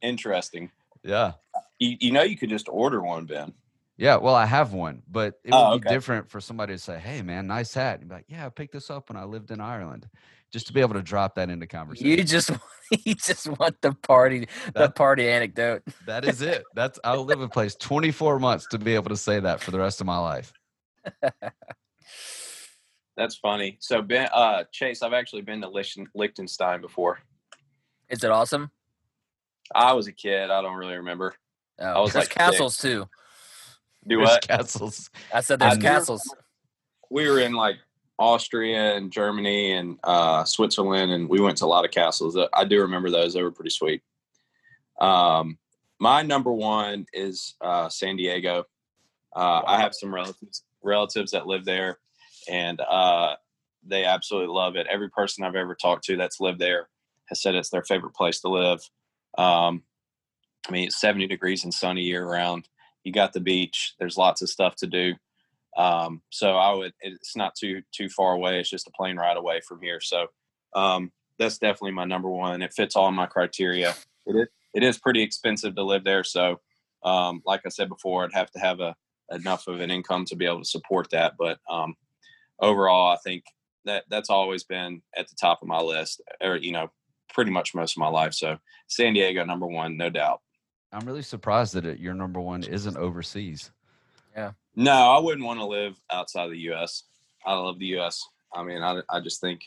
Interesting. Yeah. You, you know, you could just order one, Ben. Yeah, well, I have one, but it would Oh, be different for somebody to say, "Hey, man, nice hat." And be like, "Yeah, I picked this up when I lived in Ireland," just to be able to drop that into conversation. You just you just want the party the That- party anecdote. that is it. That's I'll live in place 24 months to be able to say that for the rest of my life. That's funny. So Ben, uh, Chase, I've actually been to Lichten, Liechtenstein before. Is it awesome? I was a kid. I don't really remember. Oh, was there's like six. castles too. Do There's what? castles. I said there's do castles. We were in like Austria and Germany and uh, Switzerland, and we went to a lot of castles. Uh, I do remember those. They were pretty sweet. Um, my number one is uh, San Diego. Uh, I have some relatives relatives that live there, and uh, they absolutely love it. Every person I've ever talked to that's lived there has said it's their favorite place to live. Um, I mean, it's 70 degrees and sunny year round. You got the beach. There's lots of stuff to do. Um, so I would. It's not too too far away. It's just a plane ride away from here. So um, that's definitely my number one. It fits all my criteria. It is it is pretty expensive to live there. So um, like I said before, I'd have to have a enough of an income to be able to support that. But um, overall, I think that that's always been at the top of my list, or you know, pretty much most of my life. So San Diego, number one, no doubt. I'm really surprised that it, your number one isn't overseas. Yeah. No, I wouldn't want to live outside of the U.S. I love the U.S. I mean, I, I just think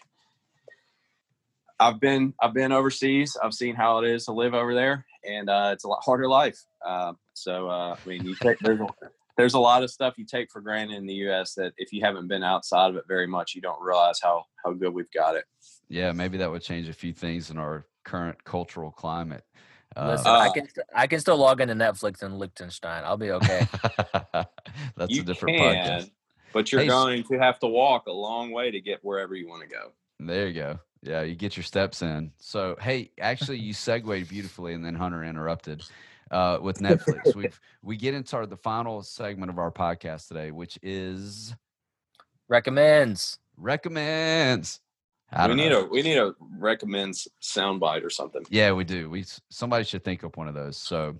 I've been I've been overseas. I've seen how it is to live over there, and uh, it's a lot harder life. Uh, so uh, I mean, you take there's a, there's a lot of stuff you take for granted in the U.S. that if you haven't been outside of it very much, you don't realize how how good we've got it. Yeah, maybe that would change a few things in our current cultural climate. Listen, Uh, I can I can still log into Netflix in Liechtenstein. I'll be okay. that's you a different can, podcast. but you're Hey, going to have to walk a long way to get wherever you want to go. There you go. Yeah, you get your steps in. So, hey, actually, you segued beautifully, and then Hunter interrupted uh, with Netflix. we we get into our, the final segment of our podcast today, which is Recommends. recommends. I we need know. a we need a recommends soundbite or something. Yeah, we do. We somebody should think up one of those. So,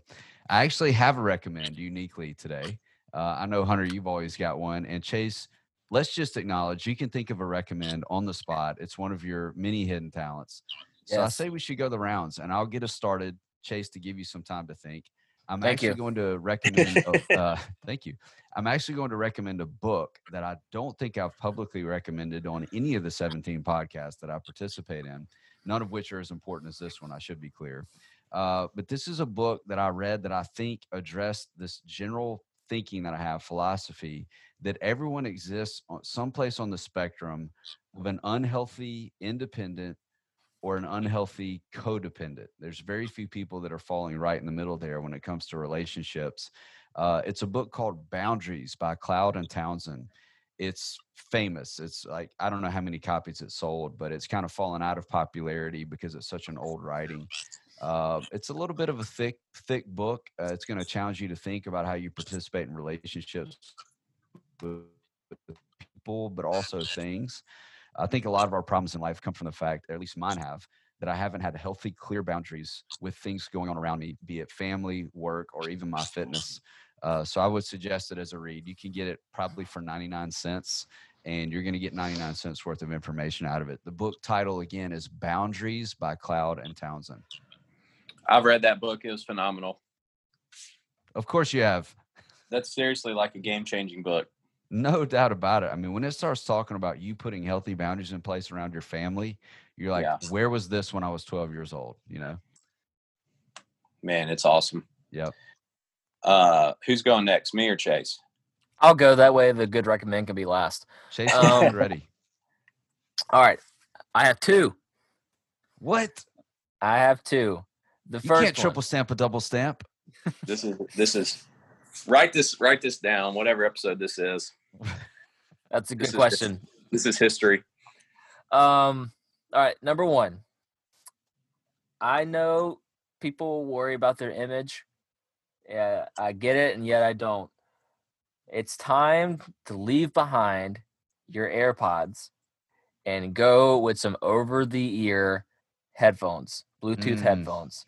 I actually have a recommend uniquely today. Uh, I know Hunter, you've always got one, and Chase. Let's just acknowledge you can think of a recommend on the spot. It's one of your many hidden talents. So I say we should go the rounds, and I'll get us started, Chase, to give you some time to think. I'm Thank actually you. going to recommend. a, uh, thank you. I'm actually going to recommend a book that I don't think I've publicly recommended on any of the 17 podcasts that I participate in. None of which are as important as this one. I should be clear. Uh, but this is a book that I read that I think addressed this general thinking that I have, philosophy that everyone exists on someplace on the spectrum of an unhealthy independent or an unhealthy codependent. There's very few people that are falling right in the middle there when it comes to relationships. Uh, it's a book called Boundaries by Cloud and Townsend. It's famous. It's like I don't know how many copies it sold, but it's kind of fallen out of popularity because it's such an old writing. Uh, it's a little bit of a thick, thick book. Uh, it's going to challenge you to think about how you participate in relationships with people, but also things. I think a lot of our problems in life come from the fact, or at least mine have, that I haven't had healthy, clear boundaries with things going on around me, be it family, work, or even my fitness. Uh, so I would suggest it as a read. You can get it probably for 99 cents, and you're going to get 99 cents worth of information out of it. The book title, again, is Boundaries by Cloud and Townsend. I've read that book. It was phenomenal. Of course, you have That's seriously like a game changing book. No doubt about it. I mean, when it starts talking about you putting healthy boundaries in place around your family, you're like, Yeah. where was this when I was 12 years old? You know? Man, it's awesome. Yep. Uh, who's going next, me or Chase? I'll go that way. The good recommend can be last. Chase, Um, ready. All right. I have two. What? I have two. The You first can't one, triple stamp a double stamp. This is this is write this write this down. Whatever episode this is, That's a this good is- question. this is history. Um, all right, number one. I know people worry about their image. Yeah, I get it, and yet I don't. It's time to leave behind your AirPods and go with some over the ear headphones, Bluetooth Mm. headphones.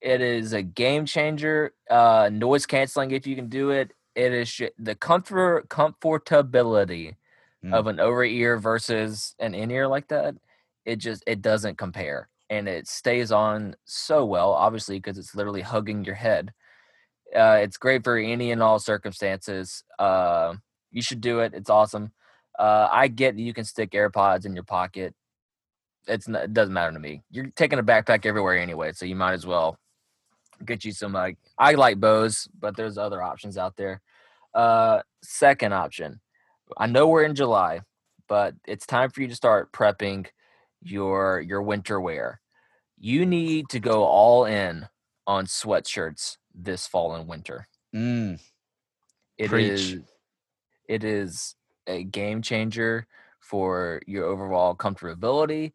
It is a game changer. Uh, noise canceling if you can do it. It is sh- the comfort comfortability Mm. of an over ear versus an in ear like that. It just it doesn't compare, and it stays on so well. Obviously, because it's literally hugging your head. Uh, it's great for any and all circumstances. Uh, you should do it. It's awesome. Uh, I get that you can stick AirPods in your pocket. It's not, it doesn't matter to me. You're taking a backpack everywhere anyway, so you might as well get you some. Like I like Bose, but there's other options out there. Uh, second option, I know we're in July, but it's time for you to start prepping your your winter wear. You need to go all in on sweatshirts this fall and winter. Mm, It Preach. is it is a game changer for your overall comfortability.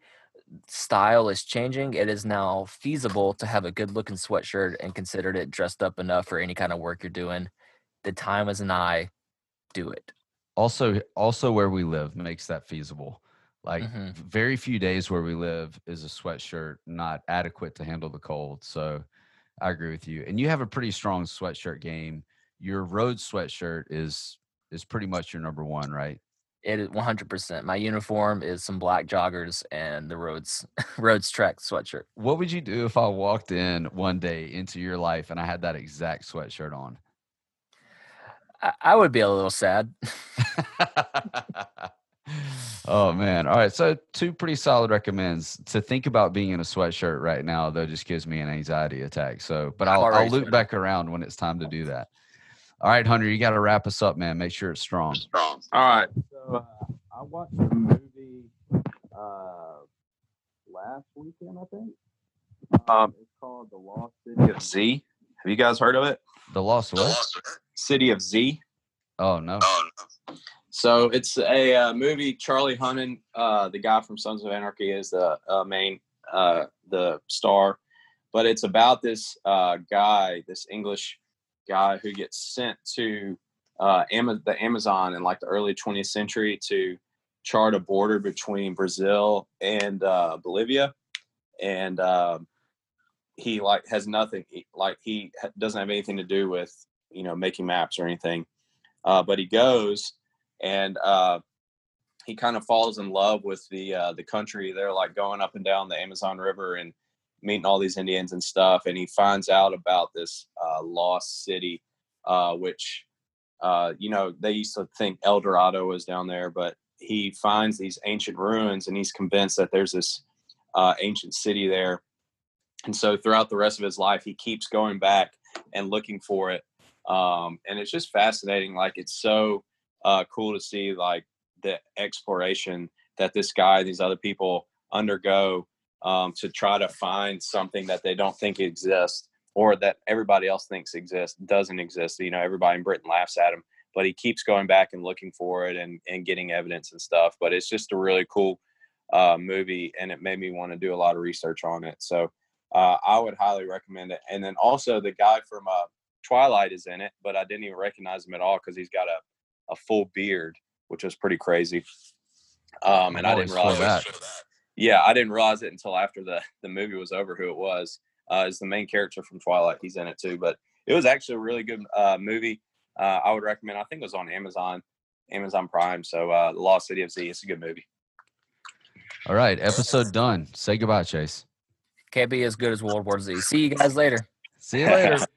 Style is changing. It is now feasible to have a good looking sweatshirt and considered it dressed up enough for any kind of work you're doing. The time is nigh. Do it. also, also where we live makes that feasible. Like Mhm. very few days where we live is a sweatshirt not adequate to handle the cold. So I agree with you. And you have a pretty strong sweatshirt game. Your road sweatshirt is is pretty much your number one, right? It is 100%. My uniform is some black joggers and the roads roads track sweatshirt. What would you do if I walked in one day into your life and I had that exact sweatshirt on? I, I would be a little sad. oh man. All right. So two pretty solid recommends. To think about being in a sweatshirt right now, though, just gives me an anxiety attack. So but I'll I'll loop back around when it's time to do that. All right, Hunter, you gotta wrap us up, man. Make sure it's strong. Strong. All right. So uh, I watched a movie uh, last weekend, I think. Um, it's called The Lost City of Z. Have you guys heard of it? The lost what? City of Z. Oh no. Oh no. So it's a uh, movie. Charlie Hunnam, uh, the guy from Sons of Anarchy, is the uh, main uh, the star. But it's about this uh, guy, this English guy, who gets sent to uh, Ama- the Amazon in like the early 20th century to chart a border between Brazil and uh, Bolivia, and um, he like has nothing like he doesn't have anything to do with you know making maps or anything. Uh, but he goes and uh, he kind of falls in love with the uh, the country. They're like going up and down the Amazon River and meeting all these Indians and stuff. And he finds out about this uh, lost city, uh, which uh, you know they used to think El Dorado was down there, but he finds these ancient ruins and he's convinced that there's this uh, ancient city there. And so throughout the rest of his life, he keeps going back and looking for it. Um, and it's just fascinating. Like it's so uh, cool to see like the exploration that this guy these other people undergo um, to try to find something that they don't think exists or that everybody else thinks exists doesn't exist. You know, everybody in Britain laughs at him, but he keeps going back and looking for it and, and getting evidence and stuff. But it's just a really cool uh, movie, and it made me want to do a lot of research on it. So uh, I would highly recommend it. And then also the guy from uh, Twilight is in it, but I didn't even recognize him at all because he's got a, a full beard, which was pretty crazy. Um, and I Always didn't realize. that. Yeah, I didn't realize it until after the the movie was over who it was. Uh, is the main character from Twilight. He's in it too, but it was actually a really good uh, movie. Uh, I would recommend. I think it was on Amazon, Amazon Prime. So, uh, The Lost City of Z. It's a good movie. All right, episode done. Say goodbye, Chase. Can't be as good as World War Z. See you guys later. See you later.